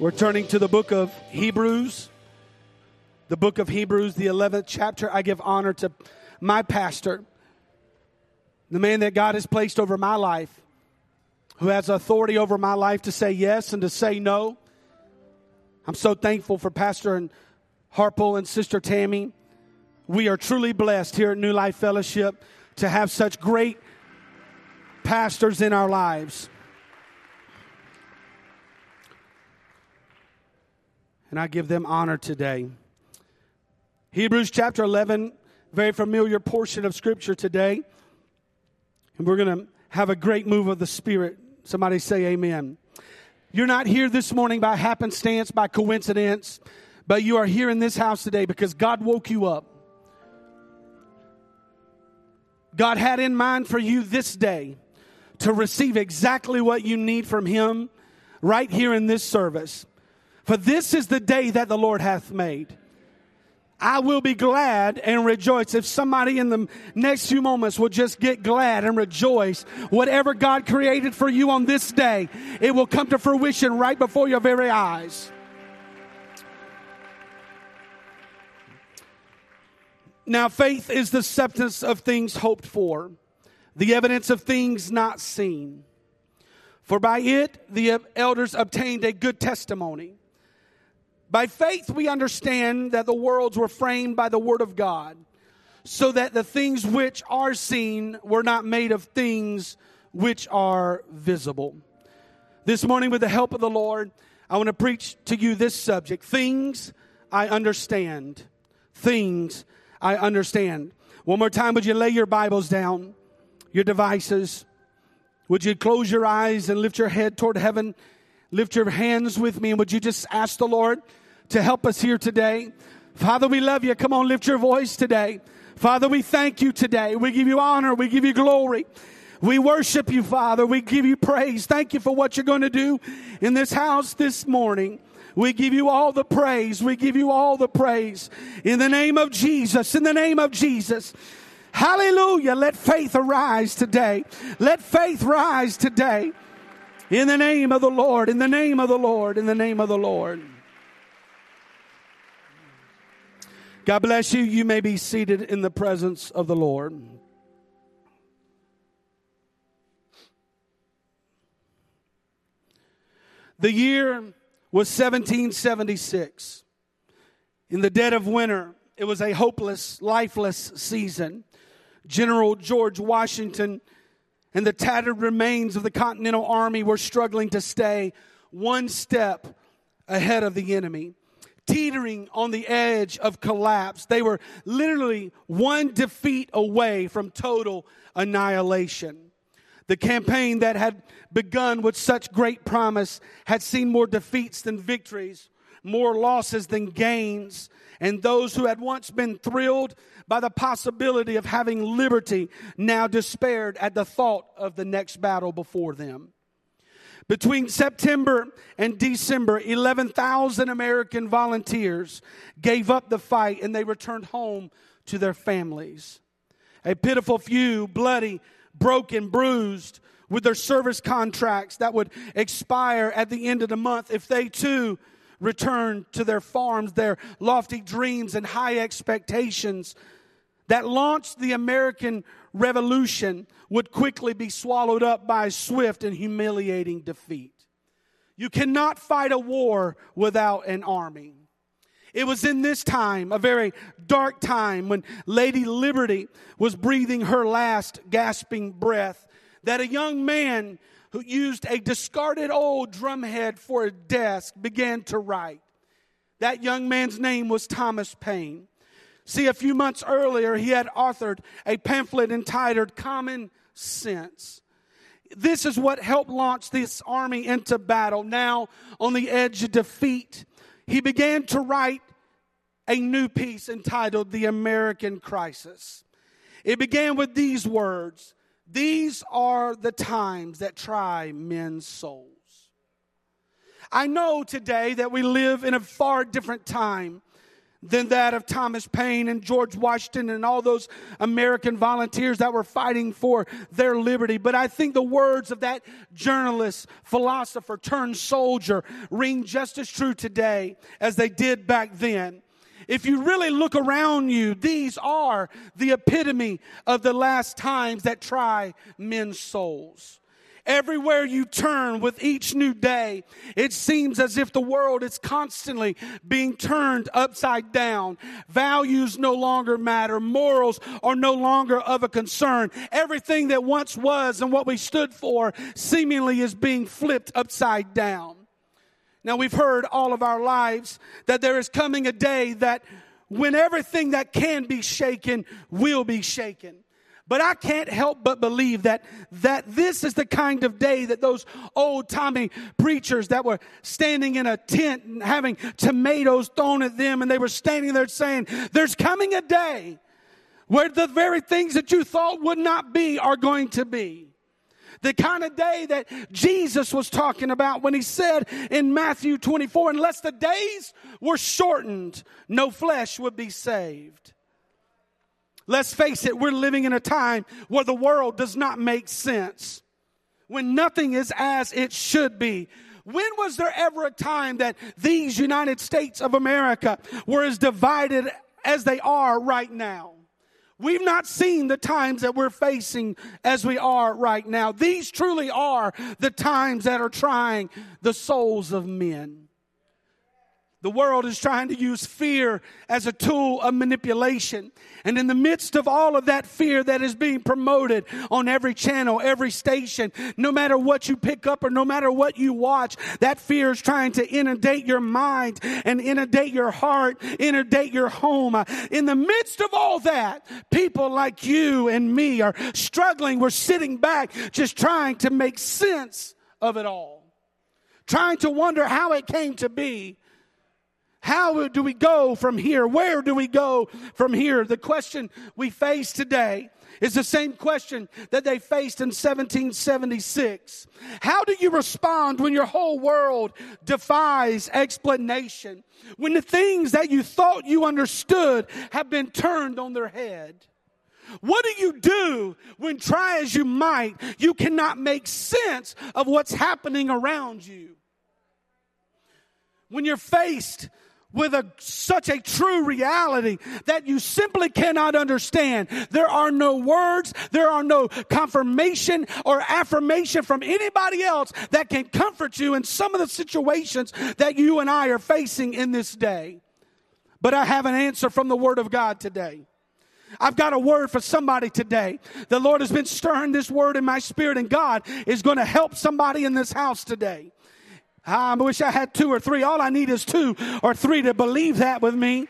We're turning to the book of Hebrews. The book of Hebrews, the 11th chapter. I give honor to my pastor, the man that God has placed over my life, who has authority over my life to say yes and to say no. I'm so thankful for Pastor and Harpo and Sister Tammy. We are truly blessed here at New Life Fellowship to have such great pastors in our lives. And I give them honor today. Hebrews chapter 11, very familiar portion of scripture today. And we're going to have a great move of the Spirit. Somebody say amen. You're not here this morning by happenstance, by coincidence, but you are here in this house today because God woke you up. God had in mind for you this day to receive exactly what you need from Him right here in this service. For this is the day that the Lord hath made. I will be glad and rejoice. If somebody in the next few moments will just get glad and rejoice, whatever God created for you on this day, it will come to fruition right before your very eyes. Now, faith is the substance of things hoped for, the evidence of things not seen. For by it the elders obtained a good testimony. By faith, we understand that the worlds were framed by the Word of God, so that the things which are seen were not made of things which are visible. This morning, with the help of the Lord, I want to preach to you this subject things I understand. Things I understand. One more time, would you lay your Bibles down, your devices? Would you close your eyes and lift your head toward heaven? Lift your hands with me, and would you just ask the Lord to help us here today? Father, we love you. Come on, lift your voice today. Father, we thank you today. We give you honor. We give you glory. We worship you, Father. We give you praise. Thank you for what you're going to do in this house this morning. We give you all the praise. We give you all the praise. In the name of Jesus, in the name of Jesus. Hallelujah. Let faith arise today. Let faith rise today. In the name of the Lord, in the name of the Lord, in the name of the Lord. God bless you. You may be seated in the presence of the Lord. The year was 1776. In the dead of winter, it was a hopeless, lifeless season. General George Washington and the tattered remains of the Continental Army were struggling to stay one step ahead of the enemy. Teetering on the edge of collapse, they were literally one defeat away from total annihilation. The campaign that had begun with such great promise had seen more defeats than victories, more losses than gains. And those who had once been thrilled by the possibility of having liberty now despaired at the thought of the next battle before them. Between September and December, 11,000 American volunteers gave up the fight and they returned home to their families. A pitiful few, bloody, broken, bruised, with their service contracts that would expire at the end of the month, if they too returned to their farms, their lofty dreams and high expectations that launched the American Revolution would quickly be swallowed up by swift and humiliating defeat. You cannot fight a war without an army. It was in this time, a very dark time, when Lady Liberty was breathing her last gasping breath, that a young man who used a discarded old drumhead for a desk began to write. That young man's name was Thomas Paine. See, a few months earlier, he had authored a pamphlet entitled Common Sense. This is what helped launch this army into battle. Now, on the edge of defeat, he began to write a new piece entitled The American Crisis. It began with these words These are the times that try men's souls. I know today that we live in a far different time than that of Thomas Paine and George Washington and all those American volunteers that were fighting for their liberty. But I think the words of that journalist, philosopher turned soldier ring just as true today as they did back then. If you really look around you, these are the epitome of the last times that try men's souls. Everywhere you turn with each new day, it seems as if the world is constantly being turned upside down. Values no longer matter. Morals are no longer of a concern. Everything that once was and what we stood for seemingly is being flipped upside down. Now we've heard all of our lives that there is coming a day that when everything that can be shaken will be shaken. But I can't help but believe that, that this is the kind of day that those old timey preachers that were standing in a tent and having tomatoes thrown at them and they were standing there saying, there's coming a day where the very things that you thought would not be are going to be. The kind of day that Jesus was talking about when he said in Matthew 24, unless the days were shortened, no flesh would be saved. Let's face it, we're living in a time where the world does not make sense. When nothing is as it should be. When was there ever a time that these United States of America were as divided as they are right now? We've not seen the times that we're facing as we are right now. These truly are the times that are trying the souls of men. The world is trying to use fear as a tool of manipulation. And in the midst of all of that fear that is being promoted on every channel, every station, no matter what you pick up or no matter what you watch, that fear is trying to inundate your mind and inundate your heart, inundate your home. In the midst of all that, people like you and me are struggling. We're sitting back just trying to make sense of it all. Trying to wonder how it came to be how do we go from here? Where do we go from here? The question we face today is the same question that they faced in 1776. How do you respond when your whole world defies explanation? When the things that you thought you understood have been turned on their head? What do you do when try as you might, you cannot make sense of what's happening around you? When you're faced with a, such a true reality that you simply cannot understand. There are no words, there are no confirmation or affirmation from anybody else that can comfort you in some of the situations that you and I are facing in this day. But I have an answer from the Word of God today. I've got a word for somebody today. The Lord has been stirring this word in my spirit, and God is going to help somebody in this house today. Ah, I wish I had two or three. All I need is two or three to believe that with me.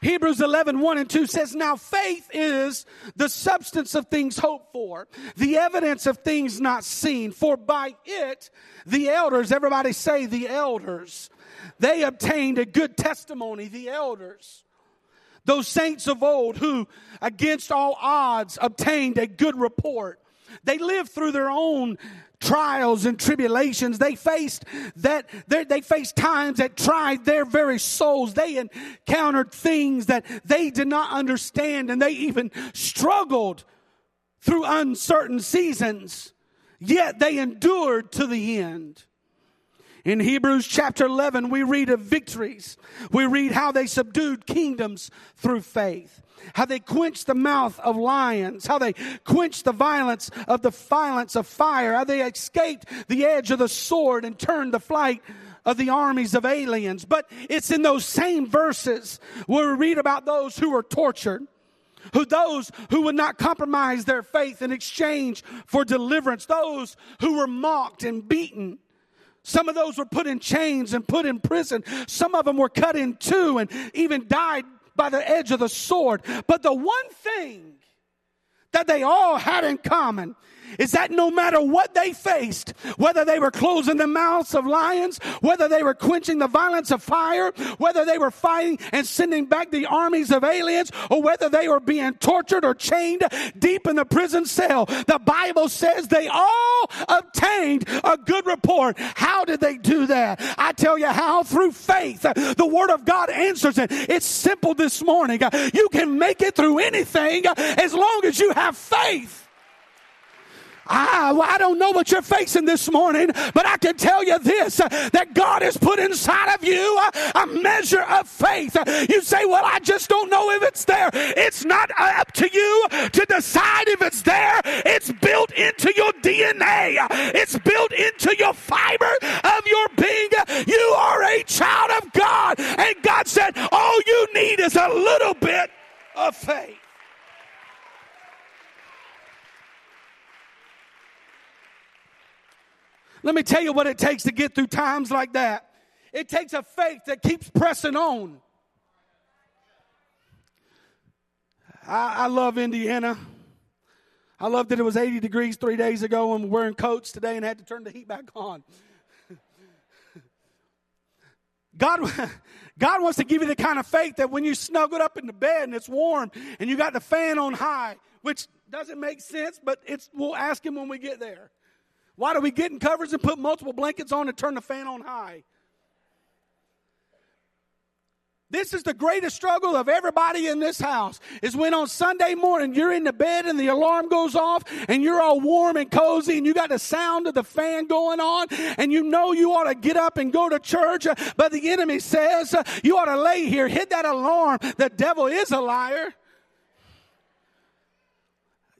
Hebrews 11, 1 and 2 says, Now faith is the substance of things hoped for, the evidence of things not seen. For by it, the elders, everybody say the elders, they obtained a good testimony, the elders. Those saints of old who, against all odds, obtained a good report. They lived through their own trials and tribulations. They faced that, they faced times that tried their very souls. They encountered things that they did not understand and they even struggled through uncertain seasons. Yet they endured to the end. In Hebrews chapter 11, we read of victories. We read how they subdued kingdoms through faith how they quenched the mouth of lions, how they quenched the violence of the violence of fire, how they escaped the edge of the sword and turned the flight of the armies of aliens. But it's in those same verses where we read about those who were tortured, who those who would not compromise their faith in exchange for deliverance, those who were mocked and beaten. Some of those were put in chains and put in prison. Some of them were cut in two and even died by the edge of the sword. But the one thing that they all had in common is that no matter what they faced, whether they were closing the mouths of lions, whether they were quenching the violence of fire, whether they were fighting and sending back the armies of aliens, or whether they were being tortured or chained deep in the prison cell, the Bible says they all obtained a good report. How did they do that? I tell you how through faith. The Word of God answers it. It's simple this morning. You can make it through anything as long as you have faith. I, I don't know what you're facing this morning, but I can tell you this uh, that God has put inside of you uh, a measure of faith. You say, Well, I just don't know if it's there. It's not up to you to decide if it's there. It's built into your DNA, it's built into your fiber of your being. You are a child of God. And God said, All you need is a little bit of faith. Let me tell you what it takes to get through times like that. It takes a faith that keeps pressing on. I, I love Indiana. I love that it was 80 degrees three days ago and we're wearing coats today and had to turn the heat back on. God, God wants to give you the kind of faith that when you snuggled up in the bed and it's warm and you got the fan on high, which doesn't make sense, but it's, we'll ask Him when we get there. Why do we get in covers and put multiple blankets on and turn the fan on high? This is the greatest struggle of everybody in this house is when on Sunday morning you're in the bed and the alarm goes off and you're all warm and cozy and you got the sound of the fan going on and you know you ought to get up and go to church, but the enemy says you ought to lay here, hit that alarm. The devil is a liar.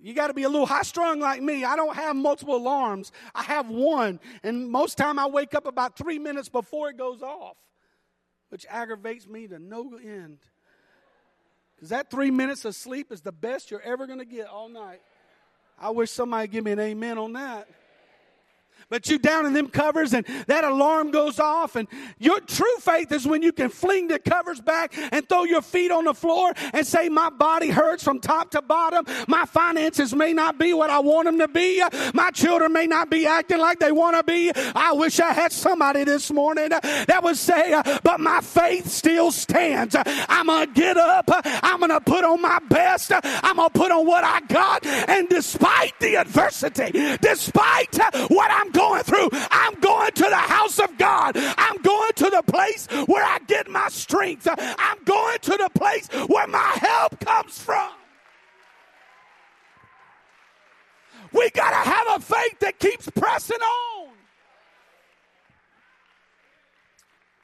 You got to be a little high strung like me. I don't have multiple alarms. I have one. And most time I wake up about three minutes before it goes off, which aggravates me to no end. Because that three minutes of sleep is the best you're ever going to get all night. I wish somebody give me an amen on that. But you down in them covers and that alarm goes off and your true faith is when you can fling the covers back and throw your feet on the floor and say, my body hurts from top to bottom. My finances may not be what I want them to be. My children may not be acting like they want to be. I wish I had somebody this morning that would say, but my faith still stands. I'm going to get up. I'm going to put on my best. I'm going to put on what I got. And despite the adversity, despite what I'm going going through. I'm going to the house of God. I'm going to the place where I get my strength. I'm going to the place where my help comes from. We got to have a faith that keeps pressing on.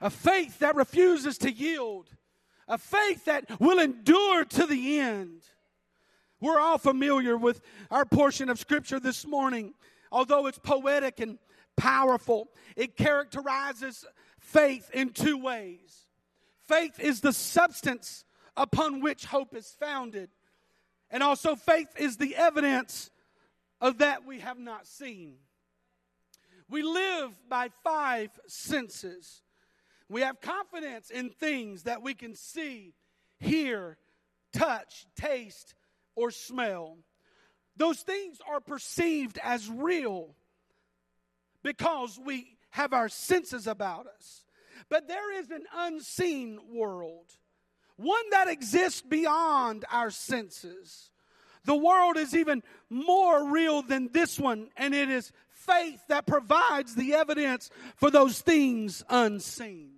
A faith that refuses to yield. A faith that will endure to the end. We're all familiar with our portion of scripture this morning although it's poetic and powerful, it characterizes faith in two ways. Faith is the substance upon which hope is founded, and also faith is the evidence of that we have not seen. We live by five senses. We have confidence in things that we can see, hear, touch, taste, or smell. Those things are perceived as real because we have our senses about us. But there is an unseen world, one that exists beyond our senses. The world is even more real than this one, and it is faith that provides the evidence for those things unseen.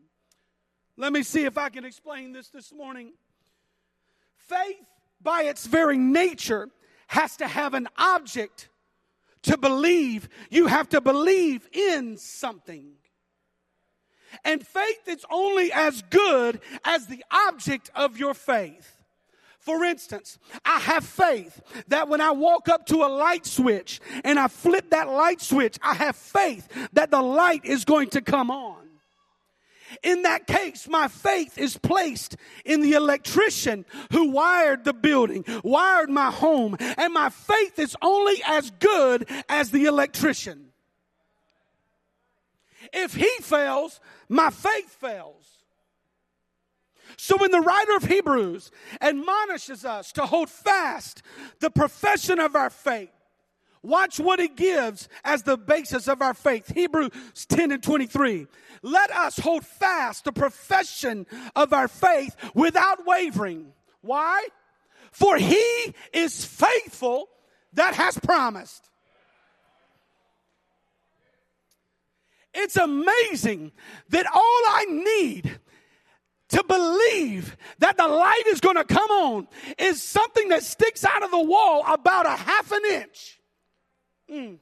Let me see if I can explain this this morning. Faith, by its very nature, has to have an object to believe. You have to believe in something. And faith is only as good as the object of your faith. For instance, I have faith that when I walk up to a light switch and I flip that light switch, I have faith that the light is going to come on. In that case, my faith is placed in the electrician who wired the building, wired my home, and my faith is only as good as the electrician. If he fails, my faith fails. So when the writer of Hebrews admonishes us to hold fast the profession of our faith, Watch what he gives as the basis of our faith. Hebrews 10 and 23. Let us hold fast the profession of our faith without wavering. Why? For he is faithful that has promised. It's amazing that all I need to believe that the light is going to come on is something that sticks out of the wall about a half an inch. Mm.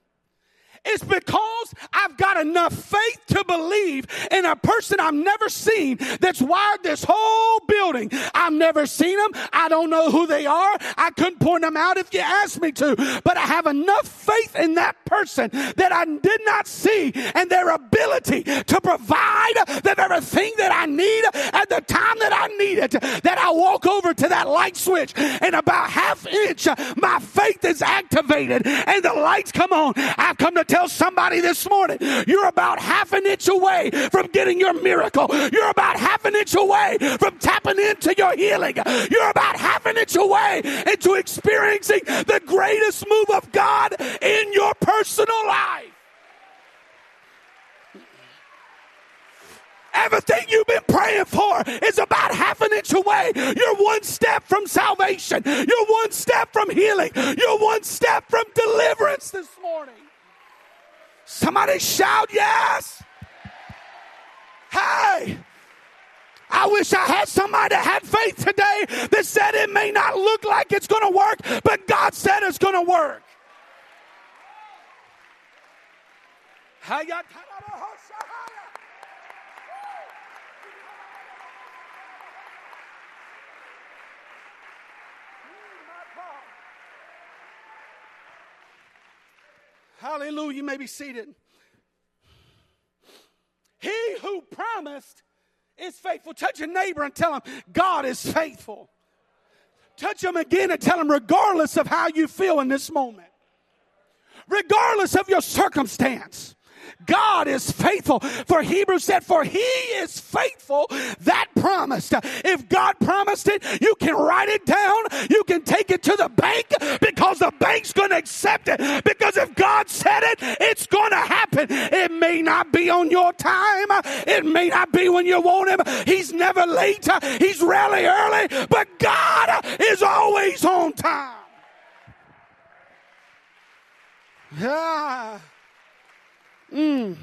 It's because I've got enough faith to believe in a person I've never seen that's wired this whole building. I've never seen them. I don't know who they are. I couldn't point them out if you asked me to, but I have enough faith in that person that I did not see and their ability to provide the very thing that I need at the time that I need it. That I walk over to that light switch and about half inch, my faith is activated and the lights come on. I've come to tell somebody this morning, you're about half an inch away from getting your miracle. You're about half an inch away from tapping into your healing. You're about half an inch away into experiencing the greatest move of God in your personal life. Everything you've been praying for is about half an inch away. You're one step from salvation. You're one step from healing. You're one step from deliverance this morning. Somebody shout yes. Hey, I wish I had somebody that had faith today that said it may not look like it's going to work, but God said it's going to work. Hallelujah. You may be seated. He who promised is faithful. Touch your neighbor and tell him, God is faithful. Touch him again and tell him, regardless of how you feel in this moment, regardless of your circumstance, God is faithful. For Hebrews said, For he is faithful that promised. If God promised it, you can write it down. You can take it to the bank because the bank's going to accept it. Because if God said it, it's going to happen. It may not be on your time. It may not be when you want him. He's never late. He's rarely early. But God is always on time. Yeah. Mm.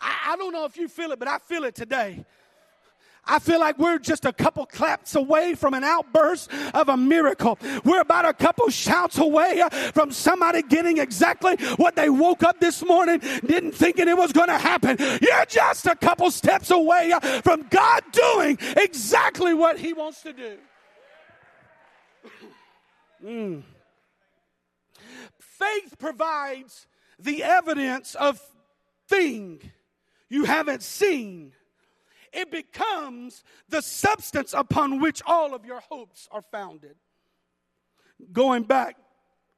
I, I don't know if you feel it, but I feel it today. I feel like we're just a couple claps away from an outburst of a miracle. We're about a couple shouts away from somebody getting exactly what they woke up this morning, didn't thinking it was going to happen. You're just a couple steps away from God doing exactly what He wants to do. Mm. Faith provides the evidence of thing you haven't seen. It becomes the substance upon which all of your hopes are founded. Going back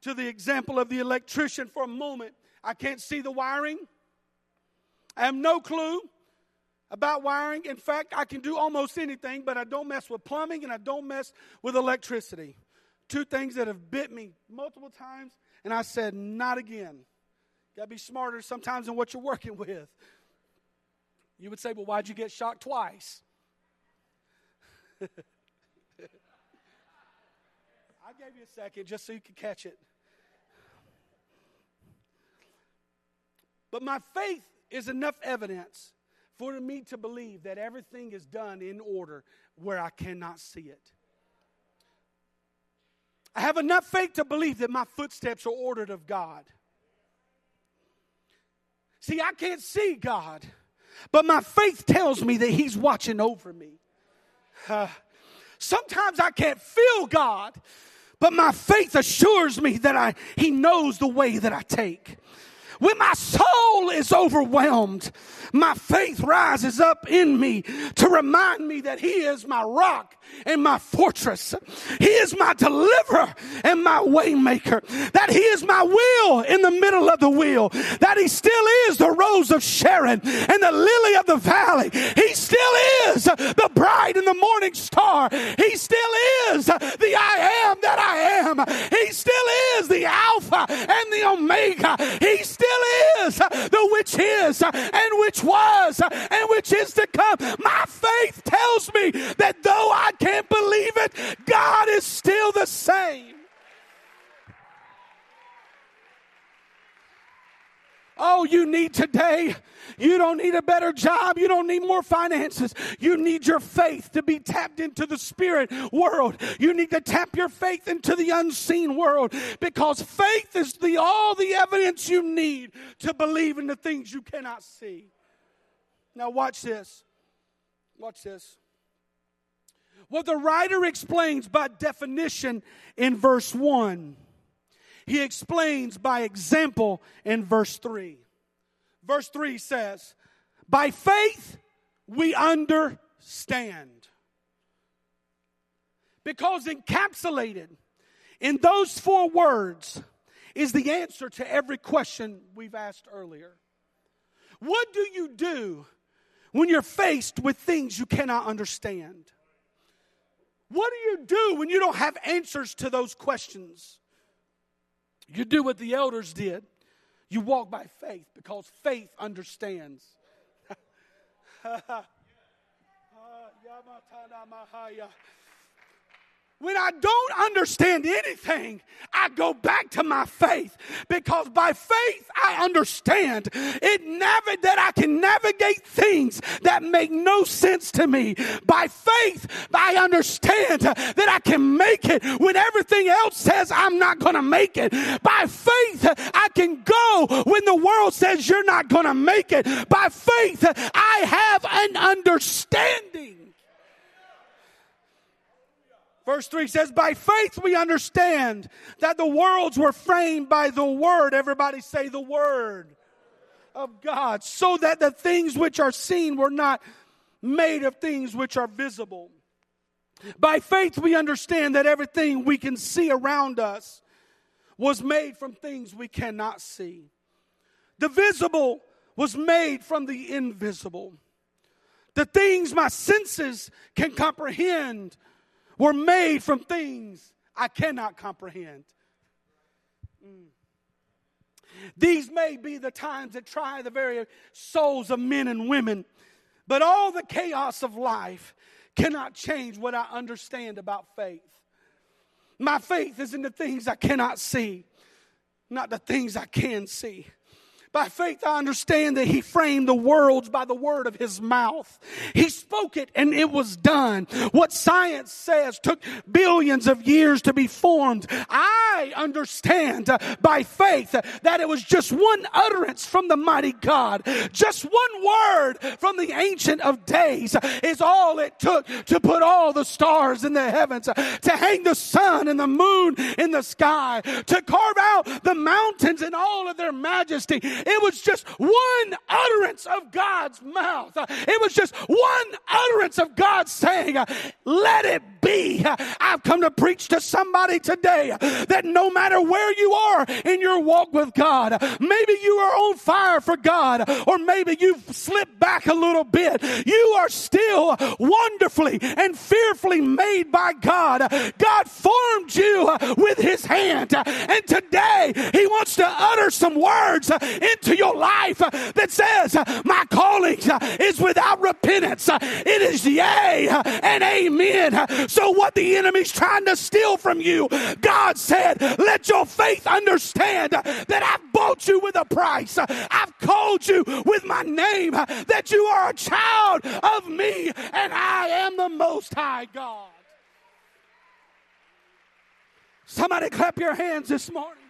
to the example of the electrician for a moment, I can't see the wiring. I have no clue about wiring. In fact, I can do almost anything, but I don't mess with plumbing and I don't mess with electricity. Two things that have bit me multiple times, and I said, not again. Got to be smarter sometimes than what you're working with. You would say, well, why'd you get shocked twice? I gave you a second just so you could catch it. But my faith is enough evidence for me to believe that everything is done in order where I cannot see it. I have enough faith to believe that my footsteps are ordered of God. See, I can't see God, but my faith tells me that He's watching over me. Uh, sometimes I can't feel God, but my faith assures me that I, He knows the way that I take. When my soul is overwhelmed, my faith rises up in me to remind me that He is my rock and my fortress. He is my deliverer and my waymaker. That He is my will in the middle of the wheel. That He still is the rose of Sharon and the lily of the valley. He still is the bride and the morning star. He still is the I am that I am. He still the Alpha Alpha and the Omega. He still is the which is and which was and which is to come. My faith tells me that though I can't believe it, God is still the same. Oh, you need today. You don't need a better job. You don't need more finances. You need your faith to be tapped into the spirit world. You need to tap your faith into the unseen world because faith is the all the evidence you need to believe in the things you cannot see. Now watch this. Watch this. What the writer explains by definition in verse 1 he explains by example in verse 3. Verse 3 says, By faith we understand. Because encapsulated in those four words is the answer to every question we've asked earlier. What do you do when you're faced with things you cannot understand? What do you do when you don't have answers to those questions? You do what the elders did. You walk by faith because faith understands. When I don't understand anything, I go back to my faith because by faith I understand it nav- that I can navigate things that make no sense to me. By faith, I understand that I can make it when everything else says I'm not going to make it. By faith, I can go when the world says you're not going to make it. By faith, I have an understanding. Verse 3 says, By faith we understand that the worlds were framed by the Word. Everybody say the Word of God, so that the things which are seen were not made of things which are visible. By faith we understand that everything we can see around us was made from things we cannot see. The visible was made from the invisible. The things my senses can comprehend were made from things I cannot comprehend. Mm. These may be the times that try the very souls of men and women, but all the chaos of life cannot change what I understand about faith. My faith is in the things I cannot see, not the things I can see. By faith, I understand that He framed the worlds by the word of His mouth. He spoke it and it was done. What science says took billions of years to be formed. I understand uh, by faith that it was just one utterance from the mighty God. Just one word from the Ancient of Days is all it took to put all the stars in the heavens, to hang the sun and the moon in the sky, to carve out the mountains in all of their majesty. It was just one utterance of God's mouth. It was just one utterance of God saying, let it be. I've come to preach to somebody today that no matter where you are in your walk with God, maybe you are on fire for God, or maybe you've slipped back a little bit. You are still wonderfully and fearfully made by God. God formed you with his hand, and today he wants to utter some words into your life that says, My calling is without repentance. It is yea and amen. So, what the enemy's trying to steal from you, God said, let your faith understand that I've bought you with a price. I've called you with my name, that you are a child of me, and I am the Most High God. Somebody clap your hands this morning.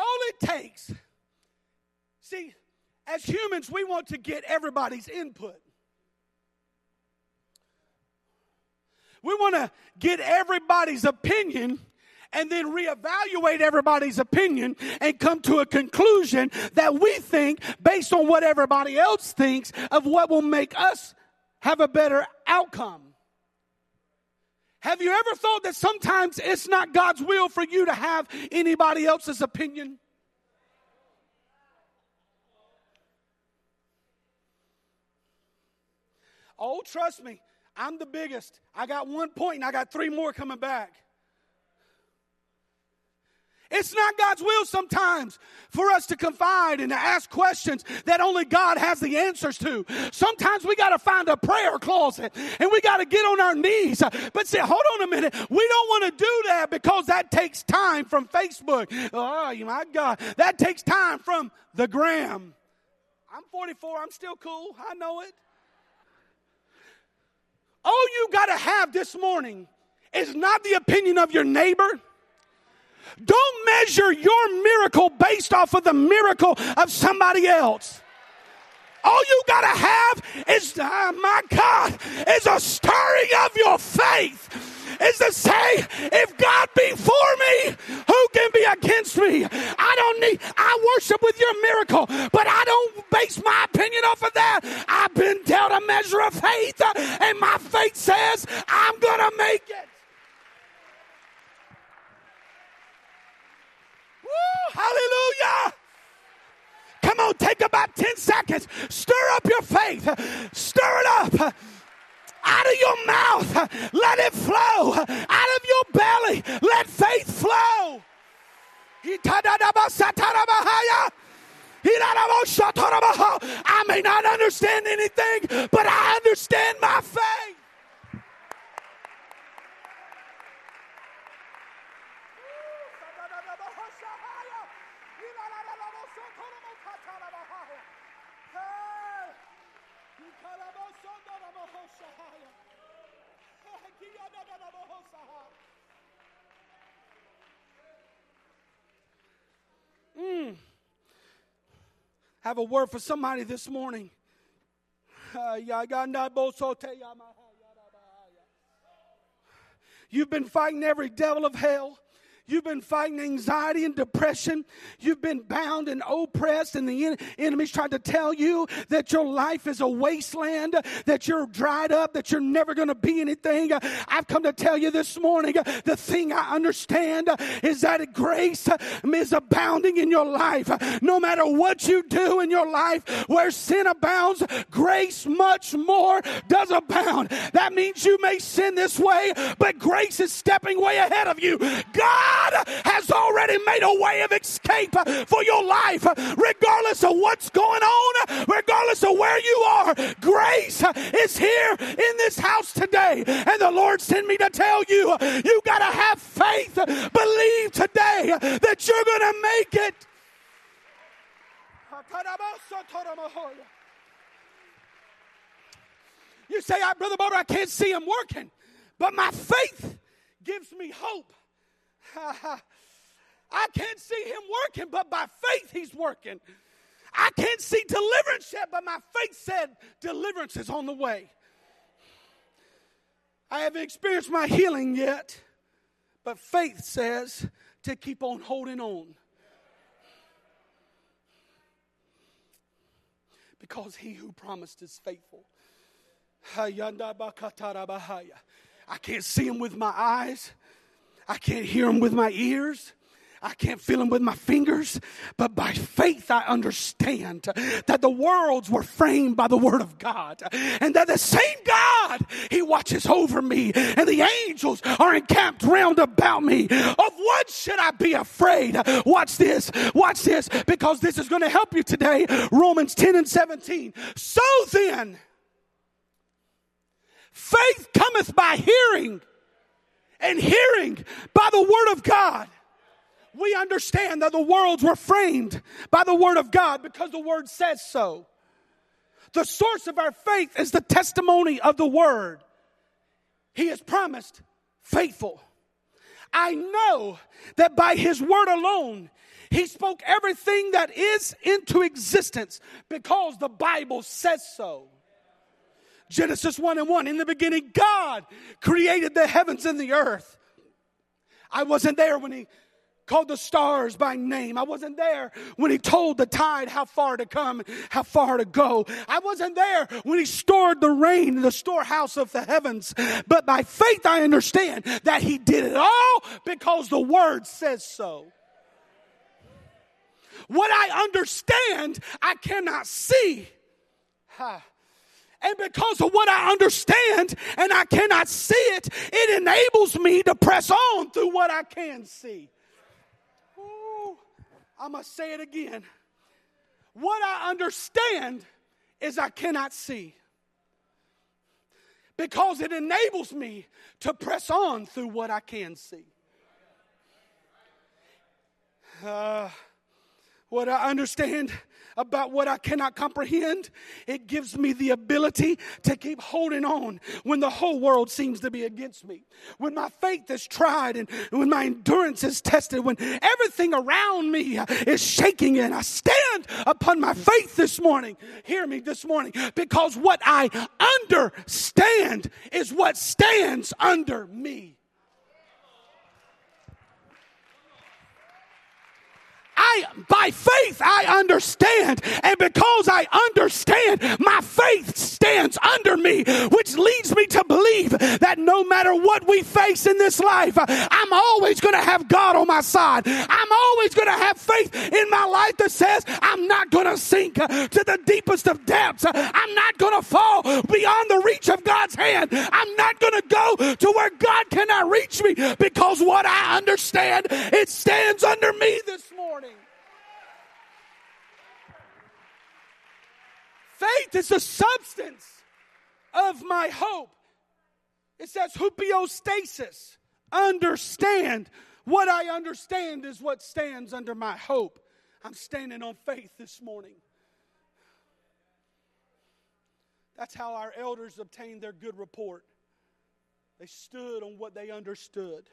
All it takes, see, as humans, we want to get everybody's input. We want to get everybody's opinion and then reevaluate everybody's opinion and come to a conclusion that we think, based on what everybody else thinks, of what will make us have a better outcome. Have you ever thought that sometimes it's not God's will for you to have anybody else's opinion? Oh, trust me, I'm the biggest. I got one point and I got three more coming back. It's not God's will sometimes for us to confide and to ask questions that only God has the answers to. Sometimes we got to find a prayer closet and we got to get on our knees. But say, hold on a minute. We don't want to do that because that takes time from Facebook. Oh, my God. That takes time from the gram. I'm 44. I'm still cool. I know it. All you got to have this morning is not the opinion of your neighbor don't measure your miracle based off of the miracle of somebody else. All you got to have is, oh my God, is a stirring of your faith. Is to say, if God be for me, who can be against me? I don't need, I worship with your miracle, but I don't base my opinion off of that. I've been dealt a measure of faith, and my faith says, I'm going to make it. Hallelujah. Come on, take about 10 seconds. Stir up your faith. Stir it up. Out of your mouth, let it flow. Out of your belly, let faith flow. I may not understand anything, but I understand my faith. Mm. Have a word for somebody this morning. Uh, You've been fighting every devil of hell. You've been fighting anxiety and depression. You've been bound and oppressed, and the enemy's trying to tell you that your life is a wasteland, that you're dried up, that you're never going to be anything. I've come to tell you this morning the thing I understand is that grace is abounding in your life. No matter what you do in your life, where sin abounds, grace much more does abound. That means you may sin this way, but grace is stepping way ahead of you. God God has already made a way of escape for your life, regardless of what's going on, regardless of where you are. Grace is here in this house today. And the Lord sent me to tell you, you got to have faith. Believe today that you're going to make it. You say, ah, Brother Boulder, I can't see him working, but my faith gives me hope. I can't see him working, but by faith he's working. I can't see deliverance yet, but my faith said deliverance is on the way. I haven't experienced my healing yet, but faith says to keep on holding on. Because he who promised is faithful. I can't see him with my eyes. I can't hear them with my ears. I can't feel them with my fingers, but by faith I understand that the worlds were framed by the word of God and that the same God, he watches over me and the angels are encamped round about me. Of what should I be afraid? Watch this, watch this, because this is going to help you today. Romans 10 and 17. So then, faith cometh by hearing and hearing by the word of God. We understand that the worlds were framed by the word of God because the word says so. The source of our faith is the testimony of the word. He has promised faithful. I know that by his word alone, he spoke everything that is into existence because the Bible says so. Genesis 1 and 1. In the beginning, God created the heavens and the earth. I wasn't there when He called the stars by name. I wasn't there when he told the tide how far to come, how far to go. I wasn't there when he stored the rain in the storehouse of the heavens. But by faith, I understand that he did it all because the word says so. What I understand, I cannot see. Ha. And because of what I understand and I cannot see it, it enables me to press on through what I can see. Ooh, I must say it again. What I understand is I cannot see. Because it enables me to press on through what I can see. Uh, what I understand about what I cannot comprehend, it gives me the ability to keep holding on when the whole world seems to be against me. When my faith is tried and when my endurance is tested, when everything around me is shaking and I stand upon my faith this morning. Hear me this morning because what I understand is what stands under me. I, by faith, I understand. And because I understand, my faith stands under me, which leads me to believe that no matter what we face in this life, I'm always going to have God on my side. I'm always going to have faith in my life that says I'm not going to sink to the deepest of depths. I'm not going to fall beyond the reach of God's hand. I'm not going to go to where God cannot reach me because what I understand, it stands under me this morning. Faith is the substance of my hope. It says hupostasis. Understand. What I understand is what stands under my hope. I'm standing on faith this morning. That's how our elders obtained their good report. They stood on what they understood.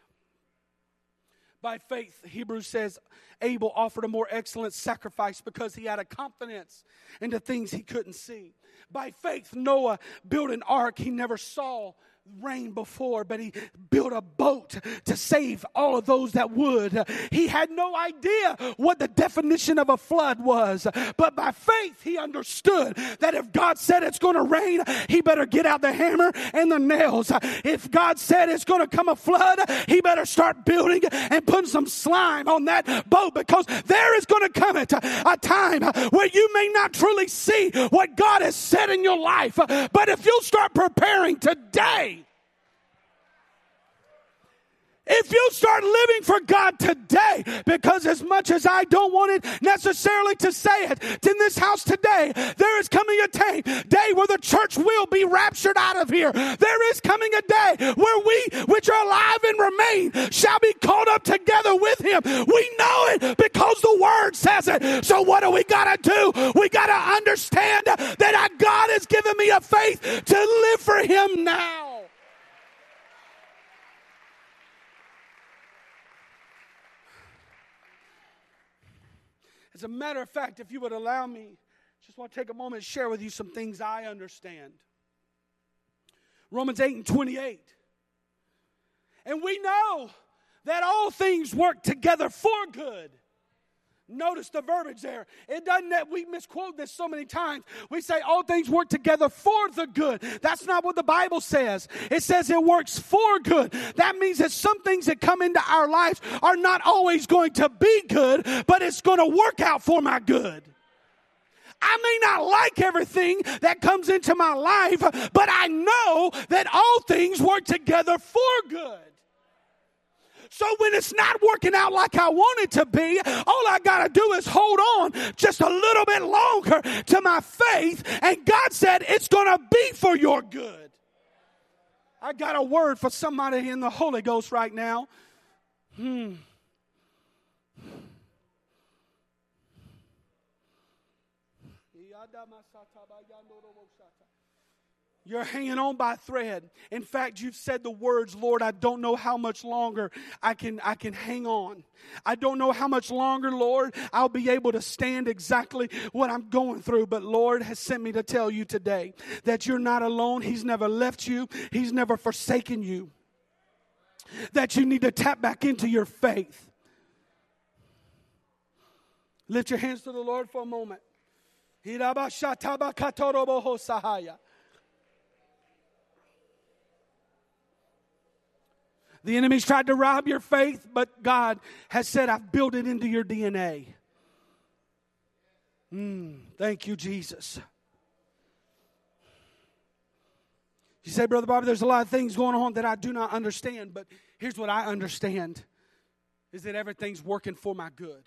By faith, Hebrews says, Abel offered a more excellent sacrifice because he had a confidence into things he couldn't see. By faith, Noah built an ark he never saw rain before, but he built a boat to save all of those that would. He had no idea what the definition of a flood was, but by faith he understood that if God said it's going to rain, he better get out the hammer and the nails. If God said it's going to come a flood, he better start building and putting some slime on that boat because there is going to come it a time where you may not truly see what God has said in your life, but if you'll start preparing today, if you start living for God today, because as much as I don't want it necessarily to say it, in this house today, there is coming a day, day where the church will be raptured out of here. There is coming a day where we, which are alive and remain, shall be caught up together with Him. We know it because the Word says it. So what do we got to do? We got to understand that God has given me a faith to live for Him now. As a matter of fact, if you would allow me, just want to take a moment and share with you some things I understand. Romans 8 and 28. And we know that all things work together for good Notice the verbiage there. It doesn't that we misquote this so many times. We say all things work together for the good. That's not what the Bible says. It says it works for good. That means that some things that come into our lives are not always going to be good, but it's going to work out for my good. I may not like everything that comes into my life, but I know that all things work together for good. So when it's not working out like I want it to be, all I got to do is hold on just a little bit longer to my faith. And God said it's going to be for your good. I got a word for somebody in the Holy Ghost right now. Hmm. You're hanging on by thread. In fact, you've said the words, Lord, I don't know how much longer I can, I can hang on. I don't know how much longer, Lord, I'll be able to stand exactly what I'm going through. But Lord has sent me to tell you today that you're not alone. He's never left you. He's never forsaken you. That you need to tap back into your faith. Lift your hands to the Lord for a moment. The enemy's tried to rob your faith, but God has said, I've built it into your DNA. Mm, thank you, Jesus. You say, Brother Bobby, there's a lot of things going on that I do not understand, but here's what I understand is that everything's working for my good.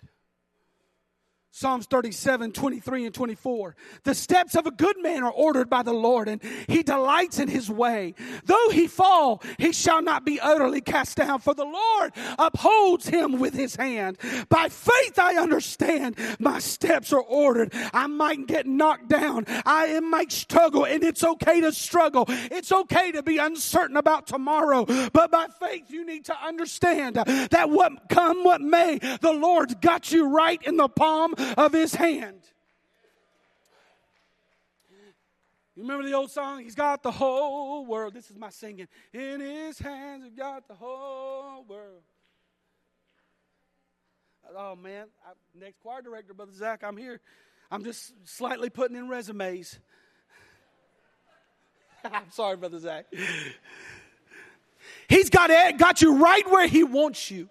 Psalms 37, 23, and 24. The steps of a good man are ordered by the Lord, and he delights in his way. Though he fall, he shall not be utterly cast down, for the Lord upholds him with his hand. By faith, I understand my steps are ordered. I might get knocked down, I might struggle, and it's okay to struggle. It's okay to be uncertain about tomorrow, but by faith, you need to understand that what come what may, the Lord's got you right in the palm of his hand. You remember the old song? He's got the whole world. This is my singing. In his hands, he's got the whole world. Oh, man. I, next choir director, Brother Zach, I'm here. I'm just slightly putting in resumes. I'm sorry, Brother Zach. He's got, got you right where he wants you.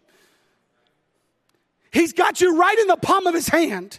He's got you right in the palm of his hand.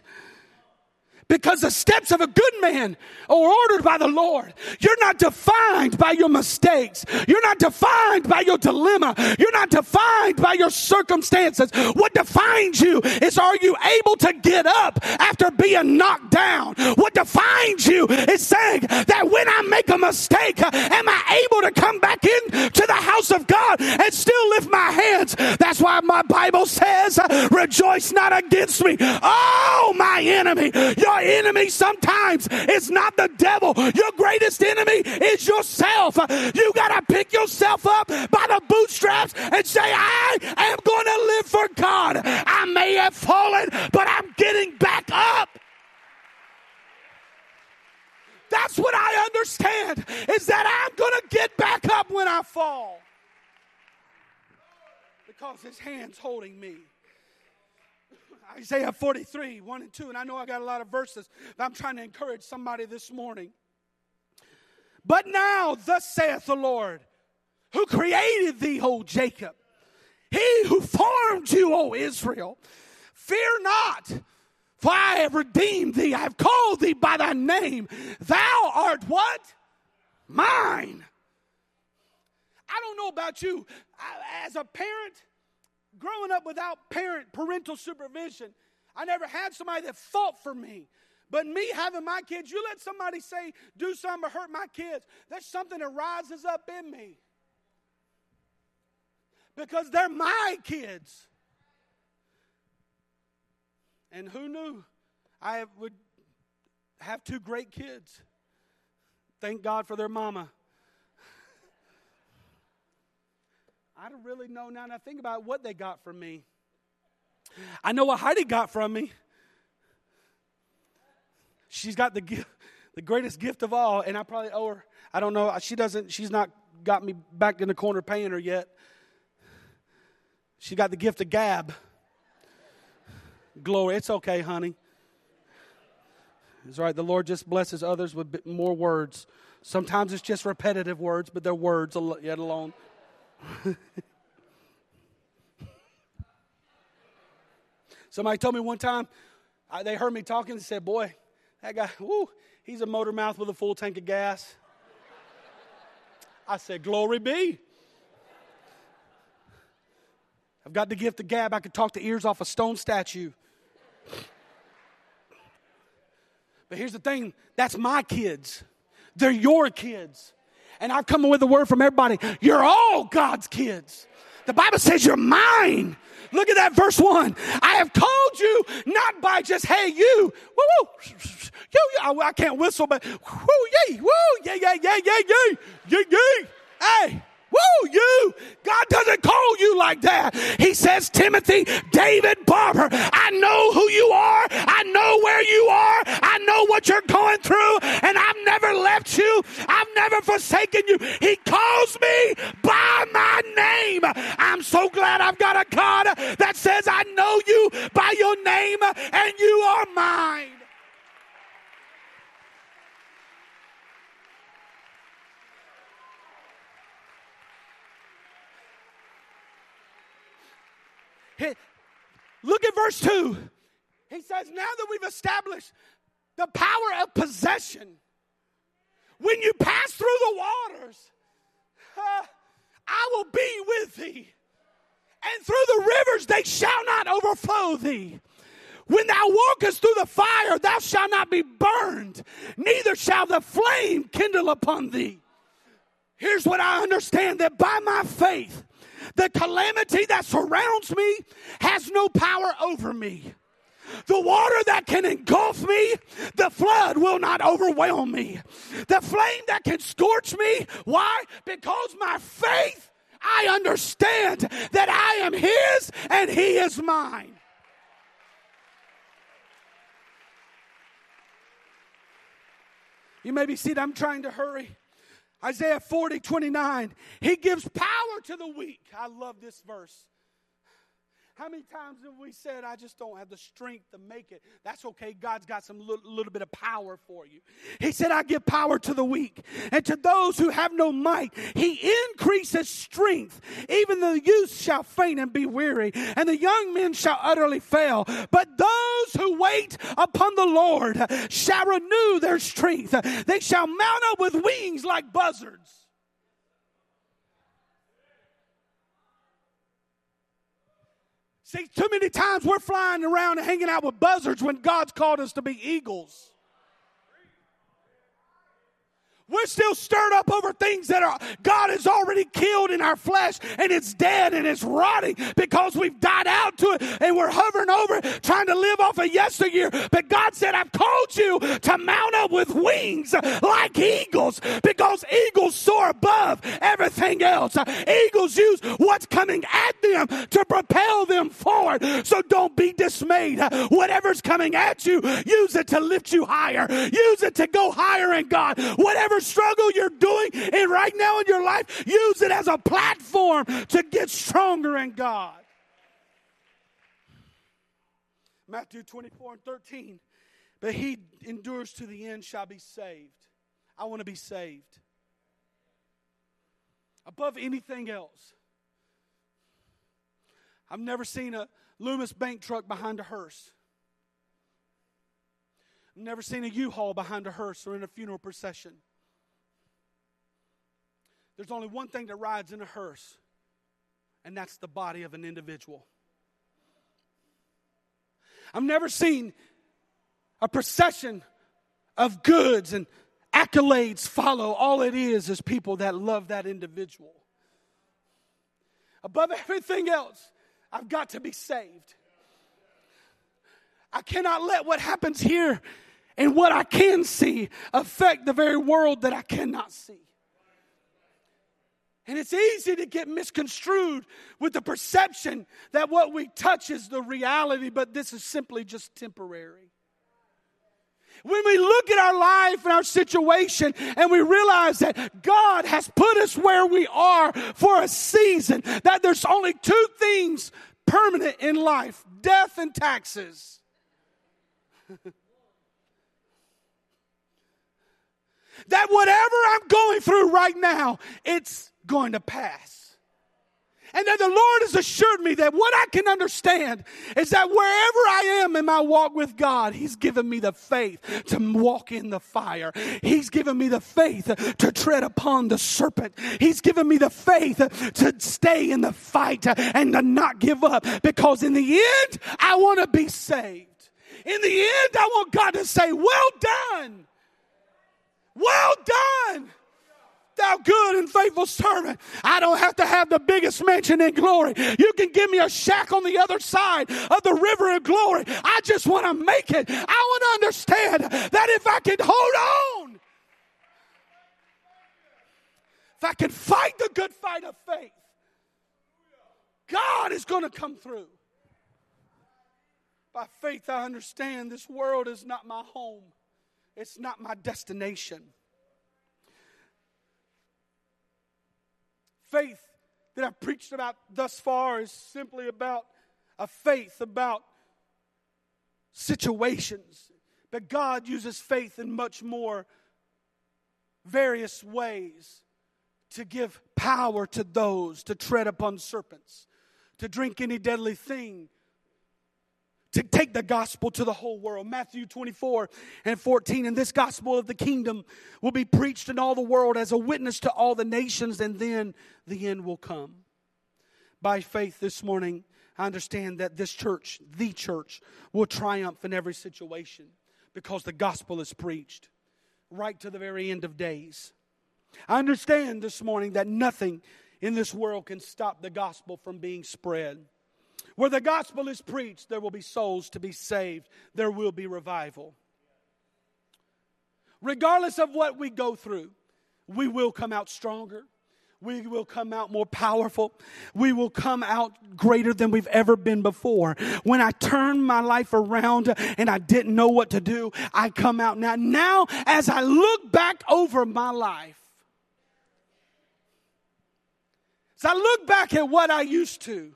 Because the steps of a good man are ordered by the Lord. You're not defined by your mistakes. You're not defined by your dilemma. You're not defined by your circumstances. What defines you is are you able to get up after being knocked down? What defines you is saying that when I make a mistake, am I able to come back in to the house of God and still lift my hands? That's why my Bible says, rejoice not against me. Oh, my enemy, your enemy sometimes is not the devil. Your greatest enemy is yourself. You got to pick yourself up by the bootstraps and say, I am going to live for God. I may have fallen, but I'm getting back up. That's what I understand is that I'm going to get back up when I fall. Because his hand's holding me. Isaiah 43, 1 and 2. And I know I got a lot of verses, but I'm trying to encourage somebody this morning. But now, thus saith the Lord, who created thee, O Jacob, he who formed you, O Israel, fear not, for I have redeemed thee. I have called thee by thy name. Thou art what? Mine. I don't know about you. I, as a parent, growing up without parent parental supervision, I never had somebody that fought for me. But me having my kids, you let somebody say, do something to hurt my kids, there's something that rises up in me. Because they're my kids. And who knew I would have two great kids? Thank God for their mama. I don't really know now that I think about what they got from me. I know what Heidi got from me. She's got the the greatest gift of all, and I probably owe her. I don't know. She doesn't. She's not got me back in the corner paying her yet. She got the gift of gab. Glory. It's okay, honey. It's right. The Lord just blesses others with more words. Sometimes it's just repetitive words, but they're words yet alone. Somebody told me one time, I, they heard me talking and said, Boy, that guy, woo, he's a motor mouth with a full tank of gas. I said, Glory be. I've got the gift of gab. I could talk the ears off a stone statue. But here's the thing that's my kids, they're your kids. And I've come with a word from everybody. You're all God's kids. The Bible says you're mine. Look at that verse one. I have called you not by just, hey, you, woo, woo, yo, yo, I can't whistle, but woo, yay, woo, yeah, yeah, yeah, yeah, yeah, yeah, yeah. Hey, Woo, you. God doesn't call you like that. He says, Timothy, David Barbour, I know who you are. I know where you are. I know what you're going through. Left you. I've never forsaken you. He calls me by my name. I'm so glad I've got a God that says, I know you by your name and you are mine. Look at verse 2. He says, Now that we've established the power of possession, when you pass through the waters, uh, I will be with thee. And through the rivers they shall not overflow thee. When thou walkest through the fire, thou shalt not be burned, neither shall the flame kindle upon thee. Here's what I understand that by my faith, the calamity that surrounds me has no power over me. The water that can engulf me, the flood will not overwhelm me. The flame that can scorch me, why? Because my faith, I understand that I am His and He is mine. You may be seated. I'm trying to hurry. Isaiah 40, 29. He gives power to the weak. I love this verse. How many times have we said, I just don't have the strength to make it? That's okay. God's got some little, little, bit of power for you. He said, I give power to the weak, and to those who have no might, He increases strength. Even the youth shall faint and be weary, and the young men shall utterly fail. But those who wait upon the Lord shall renew their strength. They shall mount up with wings like buzzards. See, too many times we're flying around and hanging out with buzzards when God's called us to be eagles. We're still stirred up over things that are God has already killed in our flesh and it's dead and it's rotting because we've died out to it and we're hovering over it, trying to live off of yesteryear. But God said, I've called you to mount up with wings like eagles because eagles soar above everything else. Eagles use what's coming at them to propel them forward. So don't be dismayed. Whatever's coming at you, use it to lift you higher. Use it to go higher in God. Whatever struggle you're doing and right now in your life, use it as a platform to get stronger in God. Matthew 24 and 13. But he endures to the end shall be saved. I want to be saved. Above anything else. I've never seen a Loomis bank truck behind a hearse. I've never seen a U-Haul behind a hearse or in a funeral procession. There's only one thing that rides in a hearse, and that's the body of an individual. I've never seen a procession of goods and accolades follow. All it is is people that love that individual. Above everything else, I've got to be saved. I cannot let what happens here and what I can see affect the very world that I cannot see. And it's easy to get misconstrued with the perception that what we touch is the reality, but this is simply just temporary. When we look at our life and our situation and we realize that God has put us where we are for a season, that there's only two things permanent in life death and taxes. that whatever I'm going through right now, it's going to pass. And that the Lord has assured me that what I can understand is that wherever I am in my walk with God, He's given me the faith to walk in the fire. He's given me the faith to tread upon the serpent. He's given me the faith to stay in the fight and to not give up because in the end, I want to be saved. In the end, I want God to say, Well done. Well done thou good and faithful servant. I don't have to have the biggest mansion in glory. You can give me a shack on the other side of the river of glory. I just want to make it. I want to understand that if I can hold on, if I can fight the good fight of faith, God is going to come through. By faith, I understand this world is not my home, it's not my destination. Faith that I've preached about thus far is simply about a faith about situations. But God uses faith in much more various ways to give power to those to tread upon serpents, to drink any deadly thing, to take the gospel to the whole world. Matthew 24 and 14. And this gospel of the kingdom will be preached in all the world as a witness to all the nations, and then the end will come. By faith this morning, I understand that this church, the church, will triumph in every situation because the gospel is preached right to the very end of days. I understand this morning that nothing in this world can stop the gospel from being spread. Where the gospel is preached, there will be souls to be saved, there will be revival. Regardless of what we go through, we will come out stronger. We will come out more powerful. We will come out greater than we've ever been before. When I turned my life around and I didn't know what to do, I come out now. Now, as I look back over my life, as I look back at what I used to,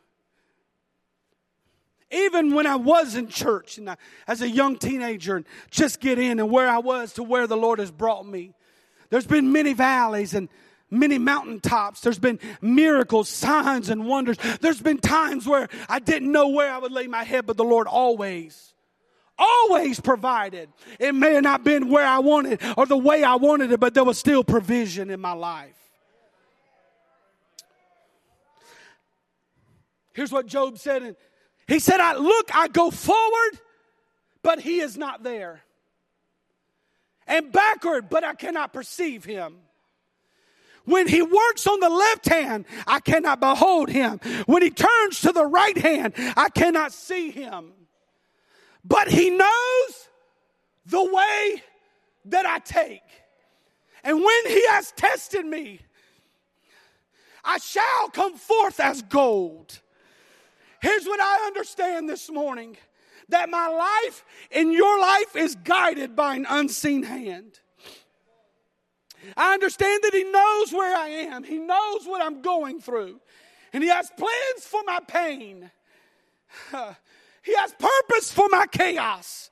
even when I was in church and I, as a young teenager and just get in and where I was to where the Lord has brought me. There's been many valleys and many mountaintops. There's been miracles, signs, and wonders. There's been times where I didn't know where I would lay my head, but the Lord always, always provided. It may have not been where I wanted or the way I wanted it, but there was still provision in my life. Here's what Job said in he said, I look, I go forward, but he is not there. And backward, but I cannot perceive him. When he works on the left hand, I cannot behold him. When he turns to the right hand, I cannot see him. But he knows the way that I take. And when he has tested me, I shall come forth as gold. Here's what I understand this morning that my life and your life is guided by an unseen hand. I understand that He knows where I am, He knows what I'm going through, and He has plans for my pain. He has purpose for my chaos.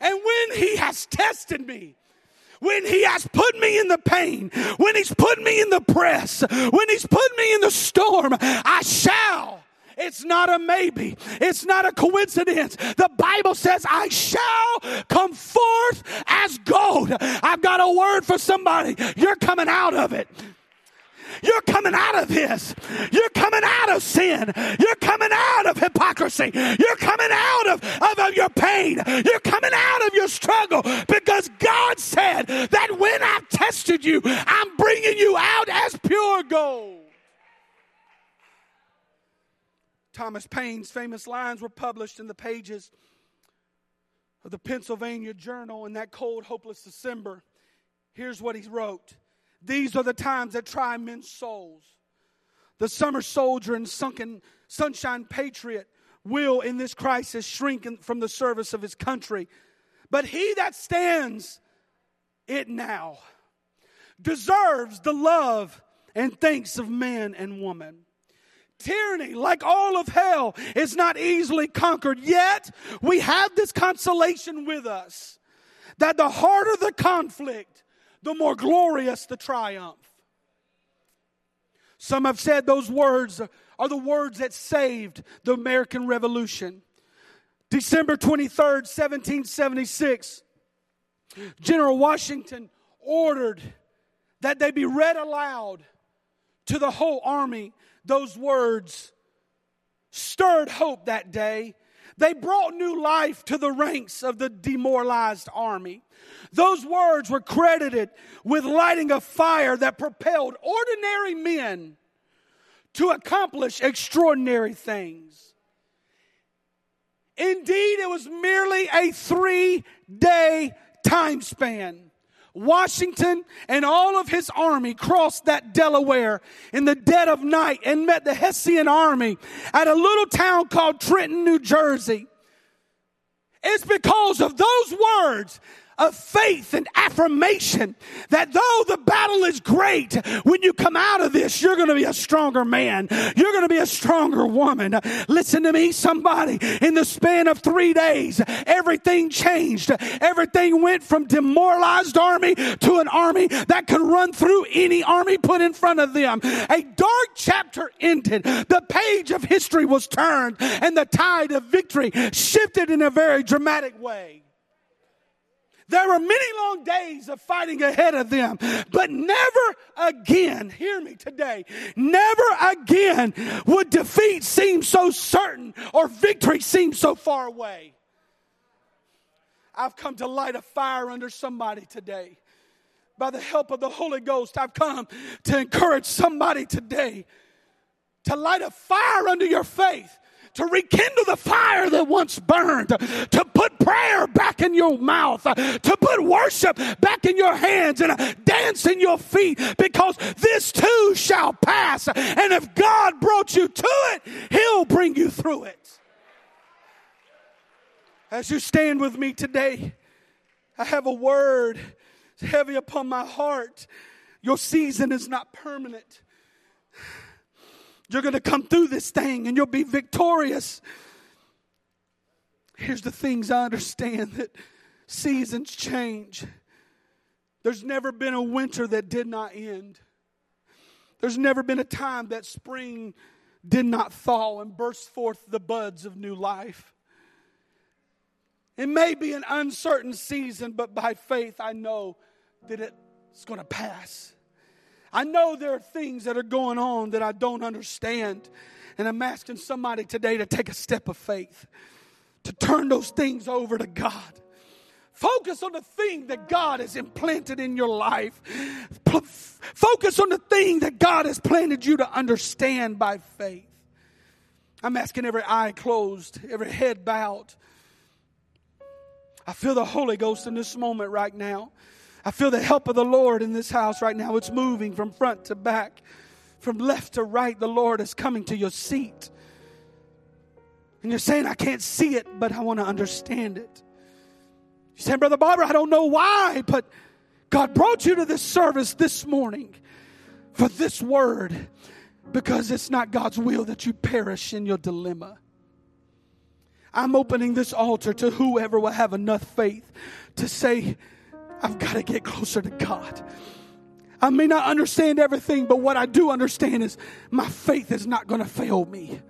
And when He has tested me, when he has put me in the pain, when he's put me in the press, when he's put me in the storm, I shall it's not a maybe. It's not a coincidence. The Bible says, I shall come forth as gold. I've got a word for somebody. You're coming out of it. You're coming out of this. You're coming out of sin. You're coming out of hypocrisy. You're coming out of, of, of, your pain. You're coming out of your struggle because God said that when I've tested you, I'm bringing you out as pure gold. Thomas Paine's famous lines were published in the pages of the Pennsylvania Journal in that cold, hopeless December. Here's what he wrote These are the times that try men's souls. The summer soldier and sunken sunshine patriot will, in this crisis, shrink from the service of his country. But he that stands it now deserves the love and thanks of man and woman. Tyranny, like all of hell, is not easily conquered. Yet, we have this consolation with us that the harder the conflict, the more glorious the triumph. Some have said those words are the words that saved the American Revolution. December 23rd, 1776, General Washington ordered that they be read aloud to the whole army those words stirred hope that day. They brought new life to the ranks of the demoralized army. Those words were credited with lighting a fire that propelled ordinary men to accomplish extraordinary things. Indeed, it was merely a three day time span. Washington and all of his army crossed that Delaware in the dead of night and met the Hessian army at a little town called Trenton, New Jersey. It's because of those words of faith and affirmation that though the battle is great, when you come out of this, you're going to be a stronger man. You're going to be a stronger woman. Listen to me, somebody. In the span of three days, everything changed. Everything went from demoralized army to an army that could run through any army put in front of them. A dark chapter ended. The page of history was turned and the tide of victory shifted in a very dramatic way. There were many long days of fighting ahead of them, but never again, hear me today, never again would defeat seem so certain or victory seem so far away. I've come to light a fire under somebody today. By the help of the Holy Ghost, I've come to encourage somebody today to light a fire under your faith to rekindle the fire that once burned, to put prayer back in your mouth, to put worship back in your hands and dance in your feet because this too shall pass. And if God brought you to it, He'll bring you through it. As you stand with me today, I have a word heavy upon my heart. Your season is not permanent. You're going to come through this thing and you'll be victorious. Here's the things I understand that seasons change. There's never been a winter that did not end. There's never been a time that spring did not thaw and burst forth the buds of new life. It may be an uncertain season, but by faith I know that it's going to pass. I know there are things that are going on that I don't understand. And I'm asking somebody today to take a step of faith, to turn those things over to God. Focus on the thing that God has implanted in your life. Focus on the thing that God has planted you to understand by faith. I'm asking every eye closed, every head bowed. I feel the Holy Ghost in this moment right now. I feel the help of the Lord in this house right now. It's moving from front to back, from left to right. The Lord is coming to your seat. And you're saying, I can't see it, but I want to understand it. You're saying, Brother Barbour, I don't know why, but God brought you to this service this morning for this word because it's not God's will that you perish in your dilemma. I'm opening this altar to whoever will have enough faith to say, I've got to get closer to God. I may not understand everything, but what I do understand is my faith is not going to fail me.